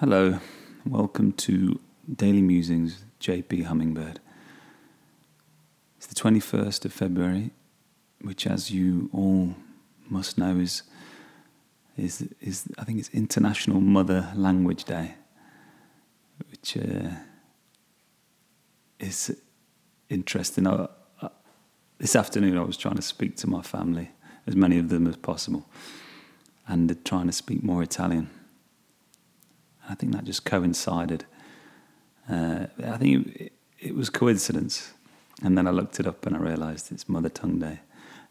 Hello, welcome to Daily Musings JP Hummingbird. It's the 21st of February, which, as you all must know, is, is, is I think it's International Mother Language Day, which uh, is interesting. I, I, this afternoon, I was trying to speak to my family, as many of them as possible, and trying to speak more Italian I think that just coincided. Uh, I think it, it, was coincidence. And then I looked it up and I realized it's Mother Tongue Day.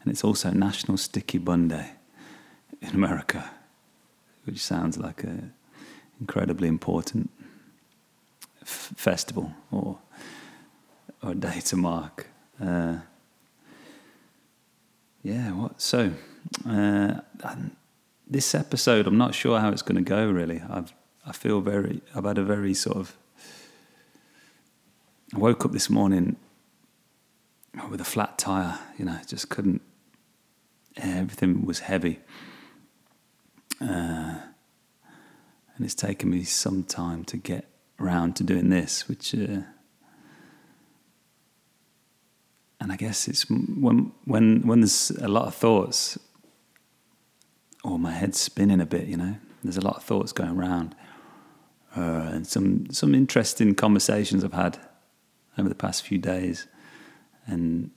And it's also National Sticky Bun Day in America, which sounds like an incredibly important f- festival or, or a day to mark. Uh, yeah, what? So, uh, this episode, I'm not sure how it's going to go really. I've I feel very, I've had a very sort of, I woke up this morning with a flat tire, you know, just couldn't, everything was heavy. Uh, and it's taken me some time to get around to doing this, which, uh, and I guess it's when when when there's a lot of thoughts, or my head's spinning a bit, you know. There's a lot of thoughts going around uh, and some some interesting conversations I've had over the past few days. And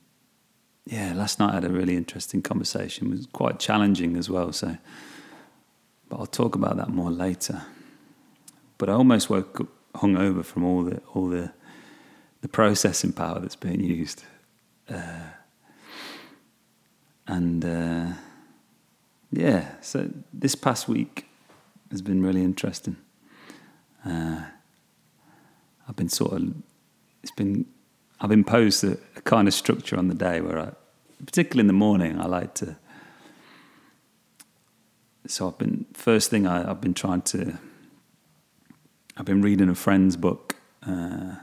yeah, last night I had a really interesting conversation. It was quite challenging as well. So, but I'll talk about that more later. But I almost woke up hungover from all the all the the processing power that's being used. Uh, and uh, yeah, so this past week has been really interesting uh, I've been sort of it's been I've imposed a, a, kind of structure on the day where I, particularly in the morning, I like to. So I've been first thing I, have been trying to. I've been reading a friend's book. Uh,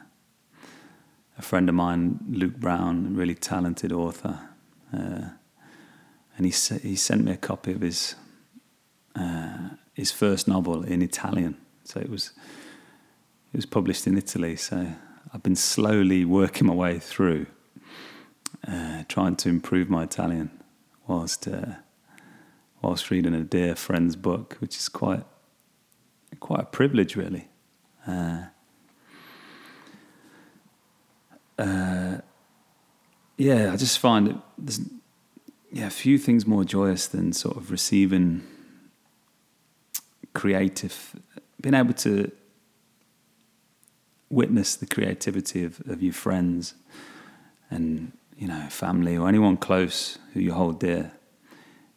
a friend of mine, Luke Brown, a really talented author, uh, and he he sent me a copy of his uh, his first novel in Italian. So it was it was published in Italy. So I've been slowly working my way through, uh, trying to improve my Italian, whilst uh, whilst reading a dear friend's book, which is quite quite a privilege, really. Uh, uh yeah, I just find it. There's yeah, a few things more joyous than sort of receiving creative being able to witness the creativity of, of your friends and you know family or anyone close who you hold dear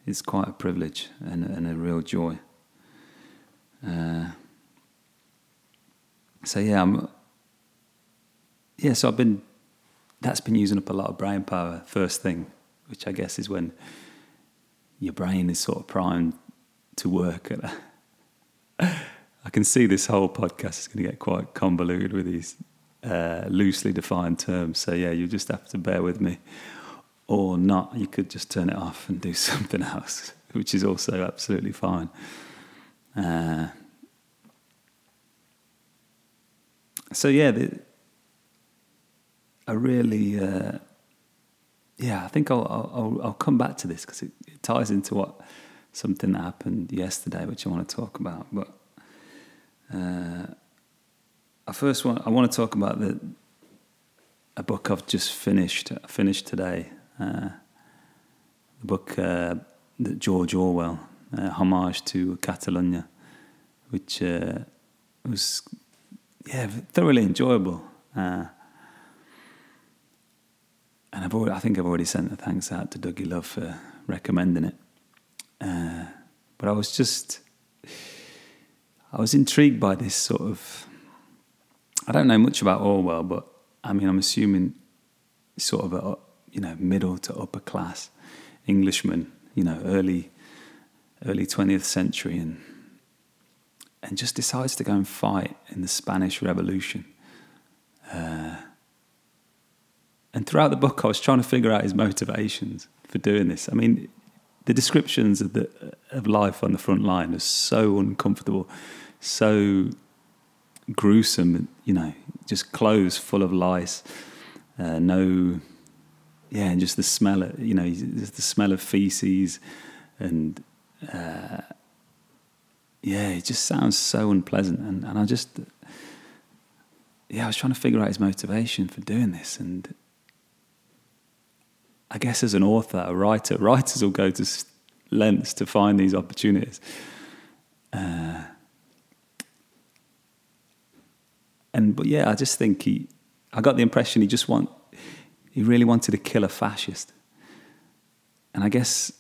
is quite a privilege and, and a real joy. Uh, so yeah, I'm, yeah. So I've been that's been using up a lot of brain power first thing, which I guess is when your brain is sort of primed to work at a, I can see this whole podcast is going to get quite convoluted with these uh, loosely defined terms. So yeah, you just have to bear with me, or not. You could just turn it off and do something else, which is also absolutely fine. Uh, so yeah, the, I really, uh, yeah, I think I'll, I'll, I'll come back to this because it, it ties into what something that happened yesterday, which I want to talk about, but. Uh, I first want I want to talk about the a book I've just finished finished today. Uh, the book uh, that George Orwell, uh, homage to Catalonia, which uh, was yeah thoroughly enjoyable. Uh, and I've already, I think I've already sent a thanks out to Dougie Love for recommending it. But I was just I was intrigued by this sort of. I don't know much about Orwell, but I mean, I'm assuming sort of a you know middle to upper class Englishman, you know, early early 20th century, and and just decides to go and fight in the Spanish Revolution. Uh, and throughout the book, I was trying to figure out his motivations for doing this. I mean, the descriptions of the of life on the front line are so uncomfortable so gruesome. You know, just clothes full of lice, uh, no, yeah, and just the smell. Of, you know, just the smell of feces, and uh, yeah, it just sounds so unpleasant. And and I just, yeah, I was trying to figure out his motivation for doing this, and I guess as an author, a writer, writers will go to lengths to find these opportunities. Uh, and but yeah, I just think he, I got the impression he just want, he really wanted to kill a fascist. And I guess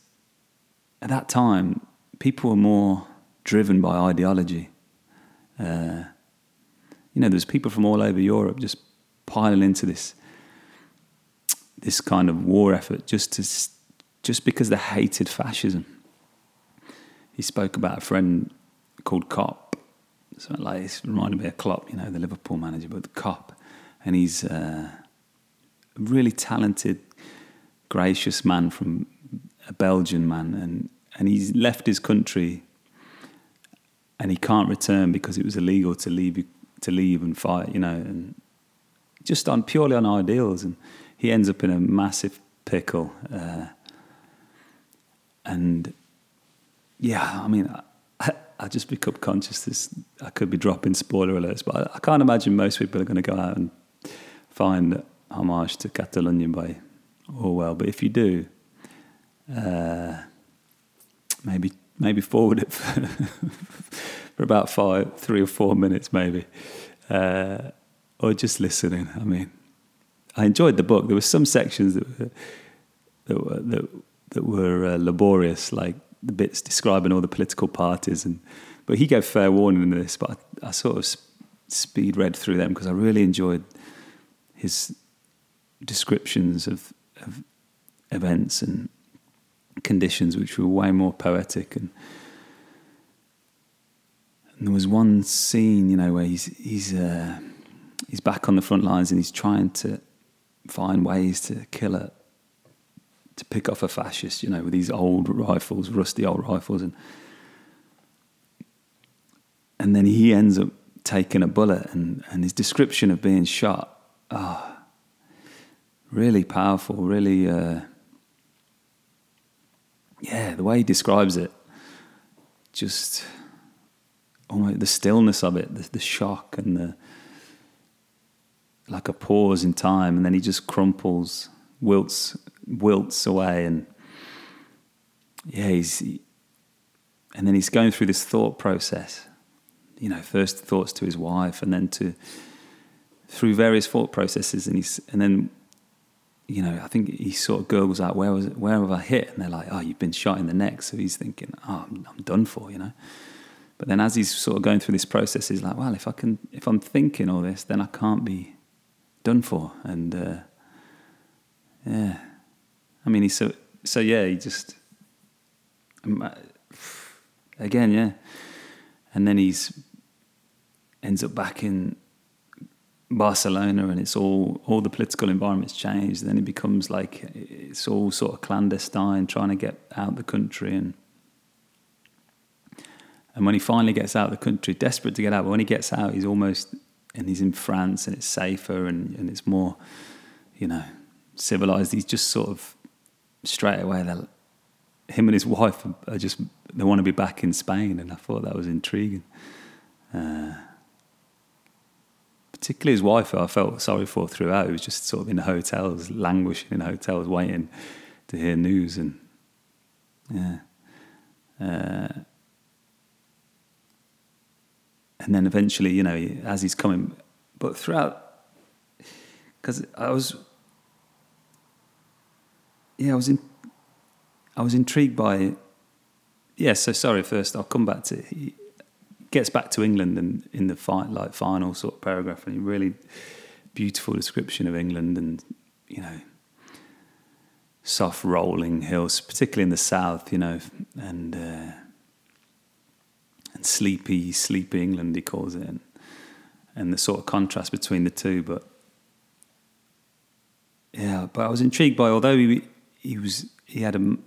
at that time, people were more driven by ideology. Uh, you know, there's people from all over Europe just piling into this this kind of war effort just to just because they hated fascism. He spoke about a friend called Kopp. So like it reminded me of Klopp, you know, the Liverpool manager, but the cop, and he's uh, a really talented, gracious man from a Belgian man, and and he's left his country, and he can't return because it was illegal to leave to leave and fight, you know, and just on purely on ideals, and he ends up in a massive pickle. Uh, and yeah, I mean, I, I just become conscious this. I could be dropping spoiler alerts, but I, I can't imagine most people are going to go out and find homage to Catalonia by Orwell. But if you do, uh, maybe maybe forward it for, for, about five, three or four minutes, maybe, uh, or just listening. I mean, I enjoyed the book. There were some sections that were, that were, that, that were uh, laborious, like the bits describing all the political parties. And but he gave fair warning in this, but I, I sort of speed read through them because I really enjoyed his descriptions of, of events and conditions, which were way more poetic. And, and there was one scene, you know, where he's he's uh, he's back on the front lines and he's trying to find ways to kill a pick off a fascist, you know, with these old rifles, rusty old rifles, and and then he ends up taking a bullet, and and his description of being shot, ah, oh, really powerful, really, uh, yeah, the way he describes it, just almost the stillness of it, the, the shock, and the like a pause in time, and then he just crumples, wilts wilts away, and yeah, he's and then he's going through this thought process. You know, first thoughts to his wife, and then to through various thought processes, and he's and then you know, I think he sort of gurgles out, "Where was it? Where have I hit?" And they're like, "Oh, you've been shot in the neck." So he's thinking, "Oh, I'm, I'm done for," you know. But then as he's sort of going through this process, he's like, "Well, if I can, if I'm thinking all this, then I can't be done for." And uh, yeah, I mean, he's so so yeah. He just um, again, yeah, and then he's ends up back in Barcelona, and it's all all the political environment's changed. And then it becomes like it's all sort of clandestine, trying to get out the country, and and when he finally gets out of the country, desperate to get out, but when he gets out, he's almost and he's in France, and it's safer, and, and it's more, you know, civilized. He's just sort of straight away, him and his wife are just they want to be back in Spain, and I thought that was intriguing. Uh, particularly his wife, who I felt sorry for throughout. He was just sort of in hotels, languishing in hotels, waiting to hear news, and yeah. Uh, and then eventually, you know, as he's coming, but throughout, because I was yeah, I was in, I was intrigued by. it. Yeah, so sorry. First, I'll come back to. He gets back to England and in the fi- like final sort of paragraph, and a really beautiful description of England, and you know, soft rolling hills, particularly in the south, you know, and uh, and sleepy, sleepy England, he calls it, and, and the sort of contrast between the two, but. Yeah, but I was intrigued by although he he was he had a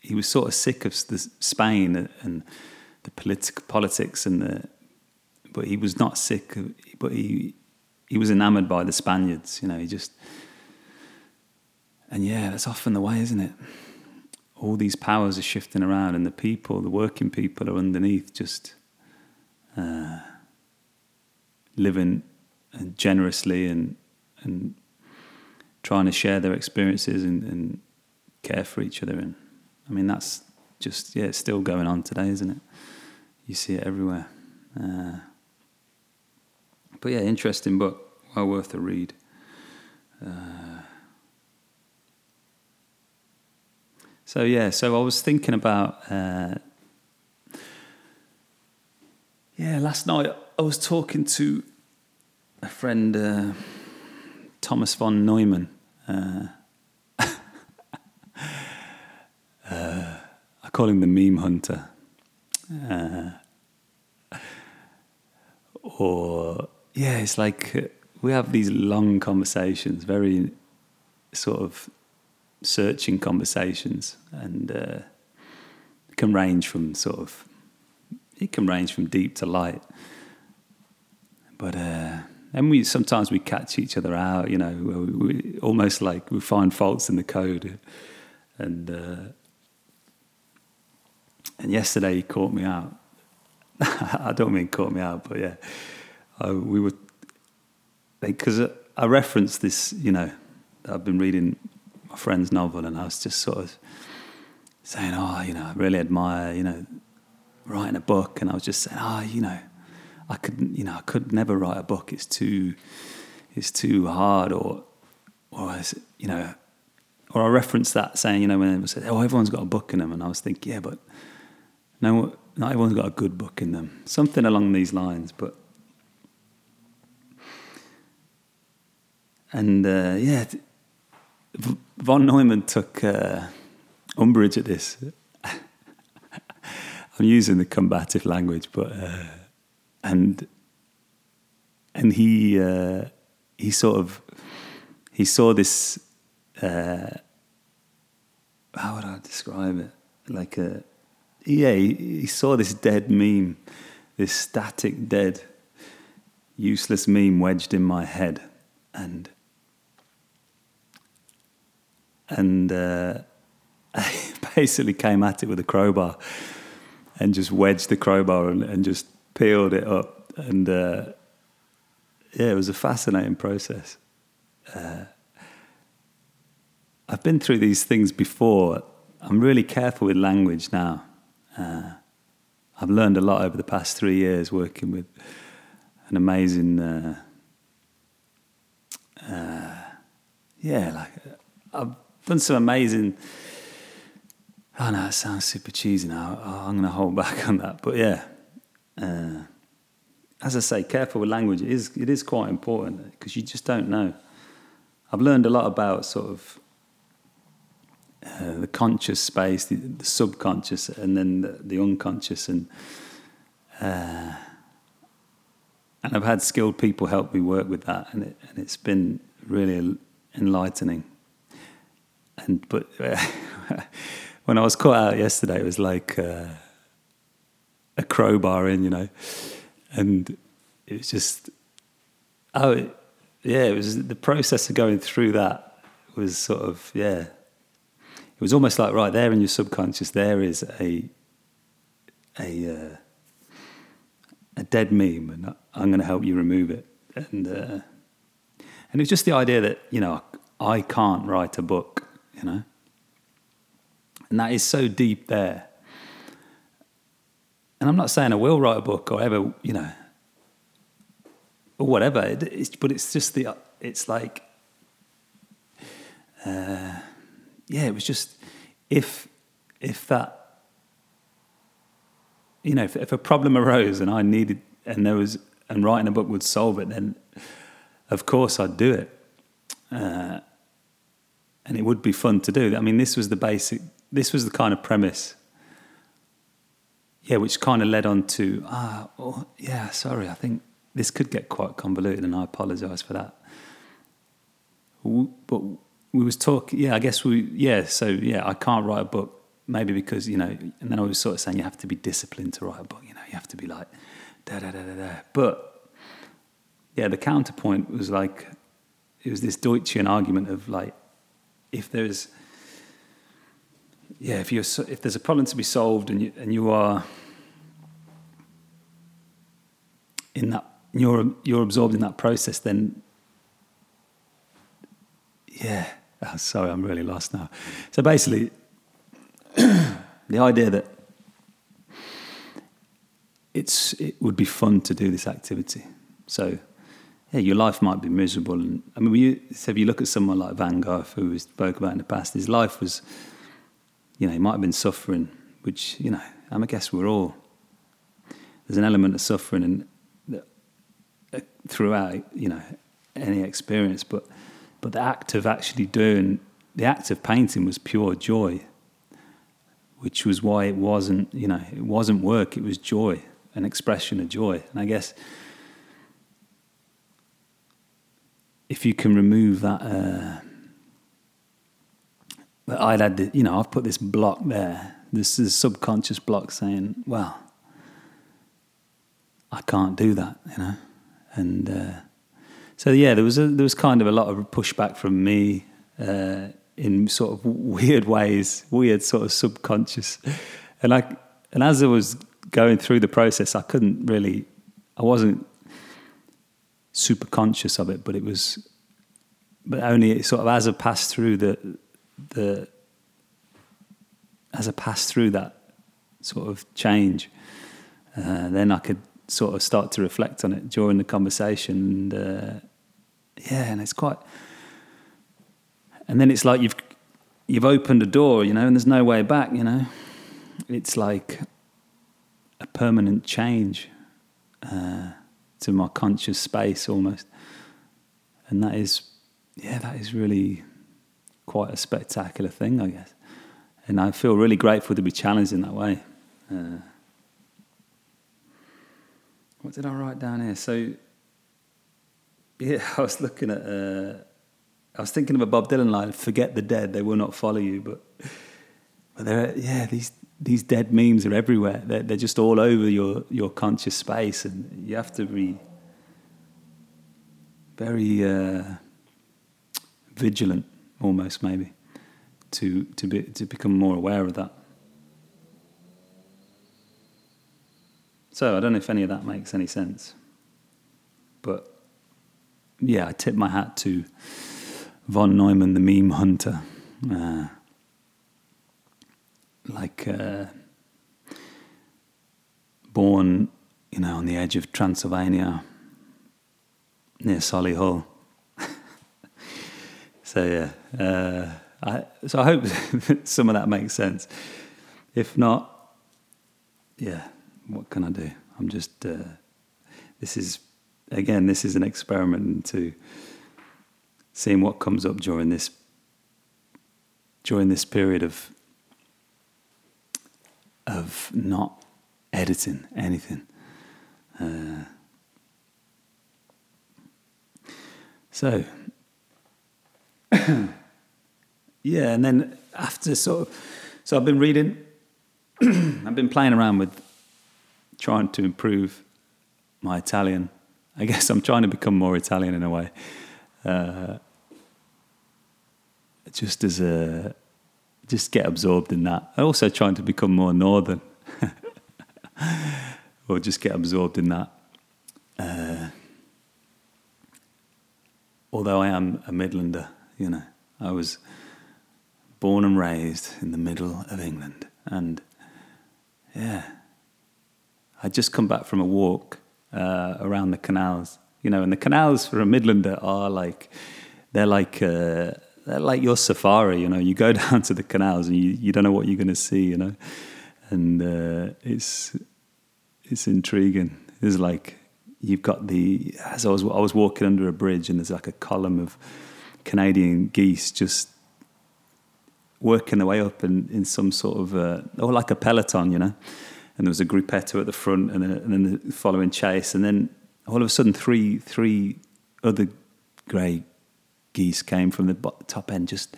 he was sort of sick of the Spain and the political politics and the but he was not sick. Of, but he he was enamored by the Spaniards. You know, he just and yeah, that's often the way, isn't it? All these powers are shifting around, and the people, the working people, are underneath, just uh, living generously and and trying to share their experiences and, and care for each other. And I mean, that's just yeah, it's still going on today, isn't it? You see it everywhere. Uh, but yeah, interesting book, well worth a read. Uh, so yeah, so I was thinking about uh, yeah. Last night I was talking to a friend, uh, Thomas von Neumann. Uh, uh, I call him the meme hunter. Uh, or yeah, it's like uh, we have these long conversations, very sort of searching conversations, and uh, it can range from sort of it can range from deep to light. But uh, and we sometimes we catch each other out, you know, we, we, almost like we find faults in the code, and uh, and yesterday he caught me out. I don't mean caught me out, but yeah, I, we were because I referenced this, you know, I've been reading my friend's novel, and I was just sort of saying, oh, you know, I really admire, you know, writing a book, and I was just saying, oh, you know, I could, you know, I could never write a book. It's too, it's too hard, or, or you know, or I referenced that saying, you know, when they said, oh, everyone's got a book in them, and I was thinking, yeah, but no, not everyone's got a good book in them. Something along these lines, but and uh, yeah, von Neumann took uh, umbrage at this. I'm using the combative language, but uh, and and he uh, he sort of he saw this. Uh, how would I describe it? Like a yeah, he, he saw this dead meme, this static, dead, useless meme wedged in my head, and and uh, I basically came at it with a crowbar and just wedged the crowbar and, and just peeled it up. And uh, yeah, it was a fascinating process. Uh, I've been through these things before. I'm really careful with language now. Uh, I've learned a lot over the past three years working with an amazing, uh, uh, yeah, like I've done some amazing. Oh no, it sounds super cheesy now. I'm going to hold back on that, but yeah. Uh, as I say, careful with language. It is it is quite important because you just don't know. I've learned a lot about sort of uh, the conscious space, the, the, subconscious, and then the, the unconscious, and uh, and I've had skilled people help me work with that, and it and it's been really enlightening. And but uh, when I was caught out yesterday, it was like uh, a crowbar in, you know, and it was just oh yeah, it was the process of going through that was sort of yeah, it was almost like right there in your subconscious there is a a uh, a dead meme, and I'm going to help you remove it, and uh, and it's just the idea that you know I can't write a book you know? And that is so deep there. And I'm not saying I will write a book or ever, you know, or whatever. It's, but it's just the, it's like, uh, yeah, it was just if if that, you know, if, if a problem arose and I needed, and there was, and writing a book would solve it, then of course I'd do it. Uh, and it would be fun to do. I mean, this was the basic, this was the kind of premise, yeah, which kind of led on to, ah, oh, yeah, sorry, I think this could get quite convoluted, and I apologise for that. But we was talking, yeah, I guess we, yeah, so yeah, I can't write a book, maybe because, you know, and then I was sort of saying you have to be disciplined to write a book, you know, you have to be like, da da da da da. But yeah, the counterpoint was like it was this Deutschian argument of like if there's yeah if you're if there's a problem to be solved and you and you are in that you're you're absorbed in that process then yeah oh, sorry I'm really lost now so basically the idea that it's it would be fun to do this activity so yeah, your life might be miserable. And I mean, you, so if you look at someone like Van Gogh, who we spoke about in the past, his life was, you know, he might have been suffering, which you know, I, mean, I guess we're all. There's an element of suffering and uh, throughout, you know, any experience, but but the act of actually doing the act of painting was pure joy, which was why it wasn't, you know, it wasn't work; it was joy, an expression of joy, and I guess if you can remove that, uh, I'd had, the, you know, I've put this block there. This is subconscious block saying, well, I can't do that, you know, and uh, so yeah, there was a, there was kind of a lot of pushback from me uh, in sort of weird ways, weird sort of subconscious, and I and as I was going through the process, I couldn't really, I wasn't super conscious of it, but it was, but only sort of as I passed through the, the, as I passed through that sort of change, uh, then I could sort of start to reflect on it during the conversation. And uh, yeah, and it's quite, and then it's like you've, you've opened a door, you know, and there's no way back, you know. It's like a permanent change. Uh, to my conscious space almost. And that is, yeah, that is really quite a spectacular thing, I guess. And I feel really grateful to be challenged in that way. Uh, what did I write down here? So, yeah, I was looking at, uh, I was thinking of a Bob Dylan line, forget the dead, they will not follow you. But, but there are, yeah, these, these dead memes are everywhere. They're, they're just all over your, your conscious space, and you have to be very uh, vigilant, almost maybe, to to be to become more aware of that. So I don't know if any of that makes any sense, but yeah, I tip my hat to von Neumann, the meme hunter. Uh, like uh, born, you know, on the edge of Transylvania, near Solihull. so yeah, uh, I, so I hope some of that makes sense. If not, yeah, what can I do? I'm just. Uh, this is again, this is an experiment into seeing what comes up during this during this period of of not editing anything. Uh, so, yeah, and then after sort of, so I've been reading, I've been playing around with trying to improve my Italian. I guess I'm trying to become more Italian in a way. Uh, just as a just get absorbed in that. I'm also trying to become more northern, or just get absorbed in that. Uh, although I am a Midlander, you know, I was born and raised in the middle of England, and yeah, I'd just come back from a walk uh, around the canals, you know, and the canals for a Midlander are like they're like. Uh, like your safari, you know, you go down to the canals and you, you don't know what you're going to see, you know, and uh, it's it's intriguing. It's like you've got the as I was I was walking under a bridge and there's like a column of Canadian geese just working their way up in, in some sort of uh, or like a peloton, you know, and there was a gruppetto at the front and, and then the following chase, and then all of a sudden three three other grey geese came from the top end, just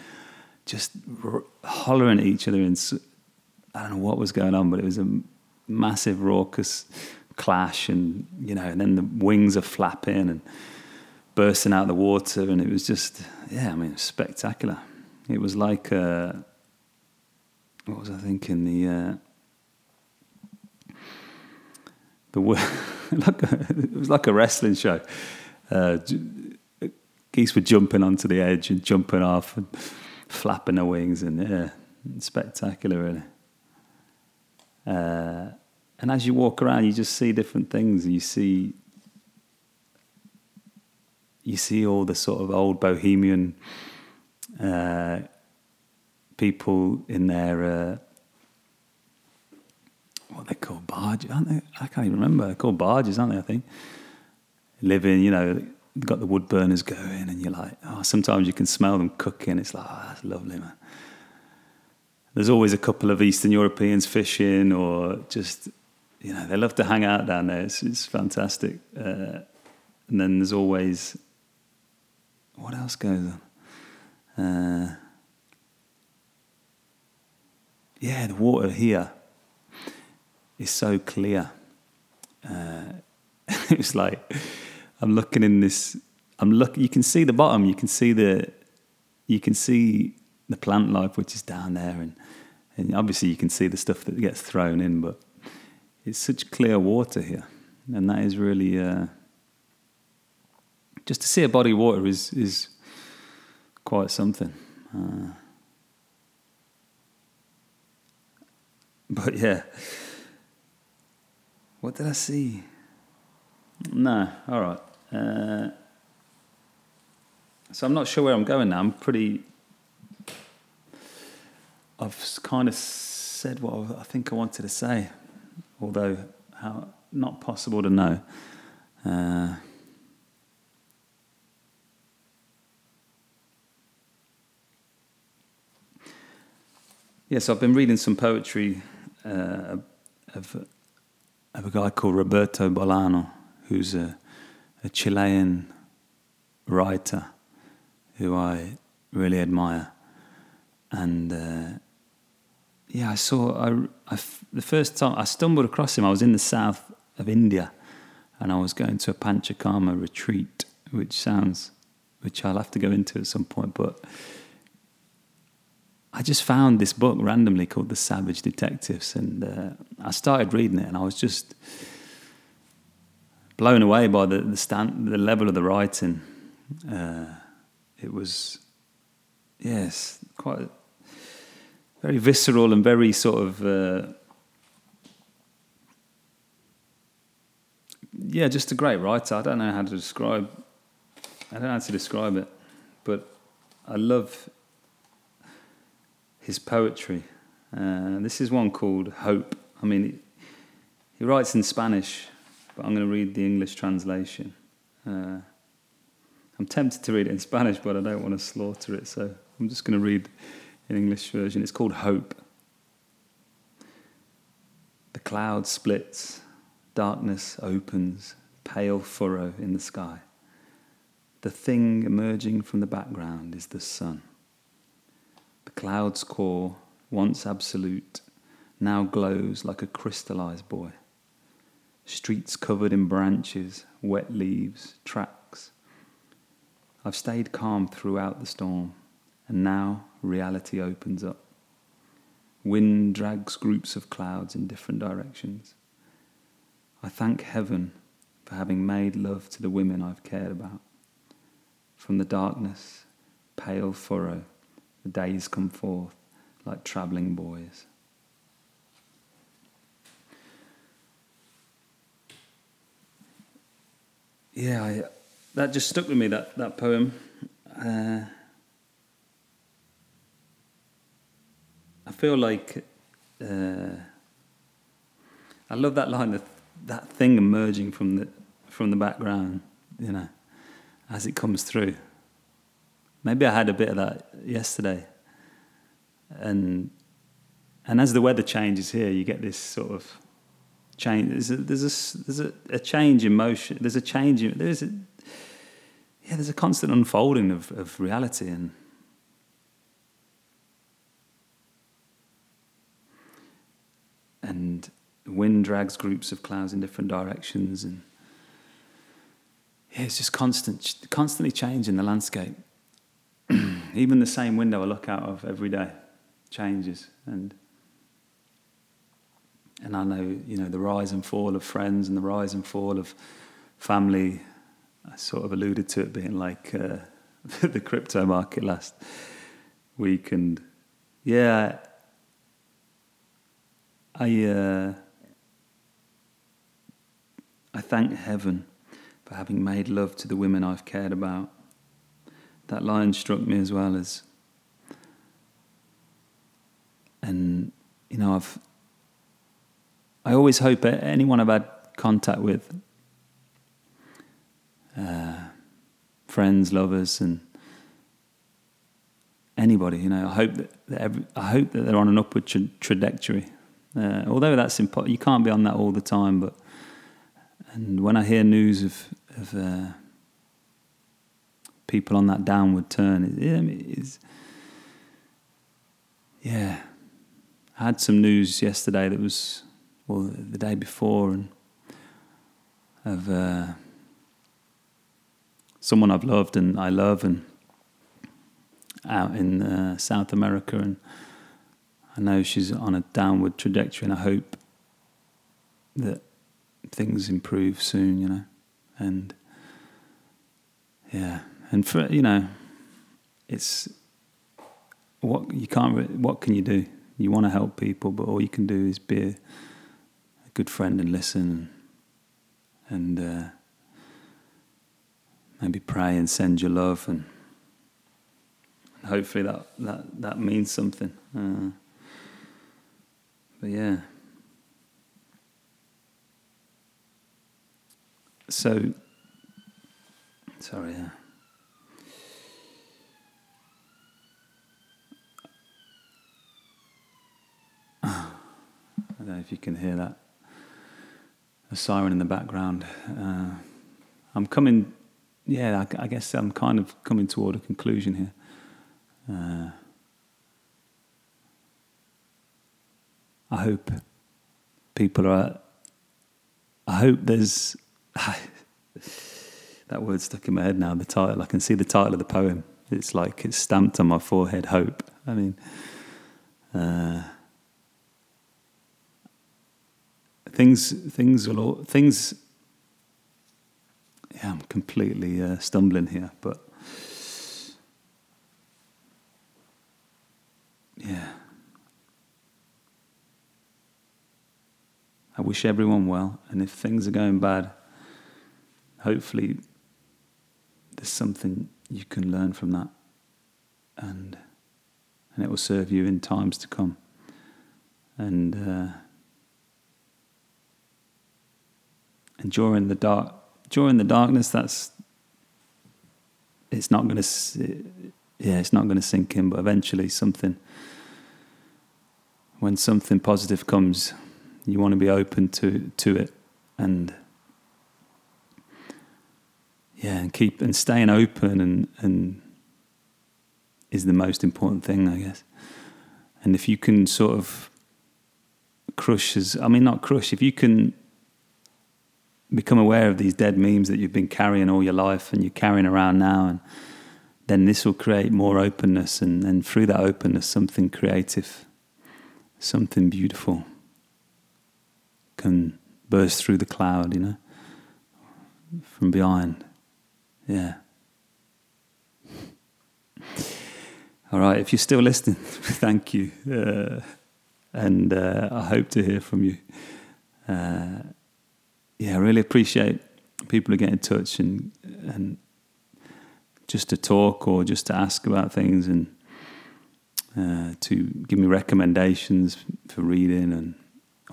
just hollering at each other. And I don't know what was going on, but it was a massive, raucous clash, and you know, and then the wings are flapping and bursting out of the water, and it was just yeah, I mean, spectacular. It was like uh, what was I thinking the. Uh, the like a, it was like a wrestling show. Uh, geese were jumping onto the edge and jumping off and flapping their wings, and yeah, spectacular, really. Uh, and as you walk around, you just see different things. You see, you see all the sort of old bohemian uh, people in their uh, what they call barges, aren't they? I can't even remember. They're called barges, aren't they? I think living, you know, got the wood burners going, and you're like, oh, sometimes you can smell them cooking. It's like, oh, that's lovely, man. There's always a couple of Eastern Europeans fishing, or just, you know, they love to hang out down there. It's, it's fantastic. Uh, and then there's always, what else goes on? Uh, yeah, the water here is so clear. Uh, it's like I'm looking in this. I'm look. You can see the bottom. You can see the. You can see the plant life which is down there, and and obviously you can see the stuff that gets thrown in. But it's such clear water here, and that is really. Uh, just to see a body of water is is quite something. Uh, but yeah, what did I see? No, all right. Uh, so I'm not sure where I'm going now. I'm pretty. I've kind of said what I think I wanted to say, although how not possible to know. Uh, yes, I've been reading some poetry uh, of, of a guy called Roberto Bolano, who's a a Chilean writer who I really admire. And uh, yeah, I saw, I, I, the first time I stumbled across him, I was in the south of India and I was going to a Panchakarma retreat, which sounds, which I'll have to go into at some point, but I just found this book randomly called The Savage Detectives and uh, I started reading it and I was just blown away by the the, stand, the level of the writing. Uh, it was, yes, quite very visceral and very sort of. Uh, yeah, just a great writer. I don't know how to describe. I don't know how to describe it, but I love his poetry. Uh, this is one called Hope. I mean, he writes in Spanish, but I'm going to read the English translation. Uh, I'm tempted to read it in Spanish, but I don't want to slaughter it, so I'm just going to read an English version. It's called Hope. The cloud splits, darkness opens, pale furrow in the sky. The thing emerging from the background is the sun. Cloud's core, once absolute, now glows like a crystallized boy streets covered in branches, wet leaves, tracks. I've stayed calm throughout the storm, and now reality opens up. Wind drags groups of clouds in different directions. I thank heaven for having made love to the women I've cared about. From the darkness, pale furrow, the days come forth like travelling boys. yeah, I, that just stuck with me. That that poem. Uh, I feel like uh, I love that line. That that thing emerging from the from the background. You know, as it comes through. Maybe I had a bit of that yesterday, and and as the weather changes here, you get this sort of change. There's a, there's a, there's a, a change in motion. There's a change in there's a yeah. There's a constant unfolding of, of reality and. And the wind drags groups of clouds in different directions, and yeah, it's just constant, constantly changing the landscape. Even the same window I look out of every day changes, and and I know you know the rise and fall of friends and the rise and fall of family. I sort of alluded to it being like uh, the crypto market last week, and yeah, I uh, I thank heaven for having made love to the women I've cared about. That line struck me as well as, and you know, I've I always hope anyone I've had contact with, uh, friends, lovers, and anybody, you know, I hope that, every, I hope that they're on an upward tra- trajectory. Uh, although that's impo- you can't be on that all the time, but and when I hear news of, of uh, people on that downward turn, it, is, yeah. I had some news yesterday that was, well, the day before, and of uh, someone I've loved and I love, and out in uh, South America, and I know she's on a downward trajectory, and I hope that things improve soon, you know, and yeah, and for you know, it's what you can't. What can you do? You want to help people, but all you can do is be a, good friend and listen, and, uh, maybe pray and send your love, and, and hopefully that that that means something. Uh, but yeah. So, sorry. Uh, don't know if you can hear that. A siren in the background. Uh, I'm coming, yeah, I, I, guess I'm kind of coming toward a conclusion here. Uh, I hope people are. I hope there's that word stuck in my head now. The title, I can see the title of the poem. It's like it's stamped on my forehead. Hope. I mean, uh, things, things will all, things. Yeah, I'm completely uh, stumbling here, but yeah. I wish everyone well, and if things are going bad, hopefully there's something you can learn from that and and it will serve you in times to come and uh, and during the dark during the darkness that's it's not going to yeah it's not going to sink in but eventually something when something positive comes you want to be open to to it and yeah, and keep and staying open and and is the most important thing, I guess. And if you can sort of crush as I mean not crush, if you can become aware of these dead memes that you've been carrying all your life and you're carrying around now and then this will create more openness and, through that openness something creative, something beautiful can burst through the cloud, you know, from behind. Yeah. All right, if you're still listening, thank you. Uh, and uh, I hope to hear from you. Uh, yeah, I really appreciate people who get in touch and and just to talk or just to ask about things and uh, to give me recommendations for reading and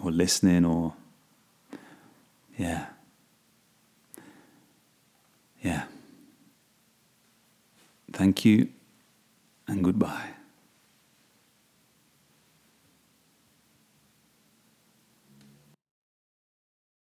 or listening or yeah yeah Thank you and goodbye.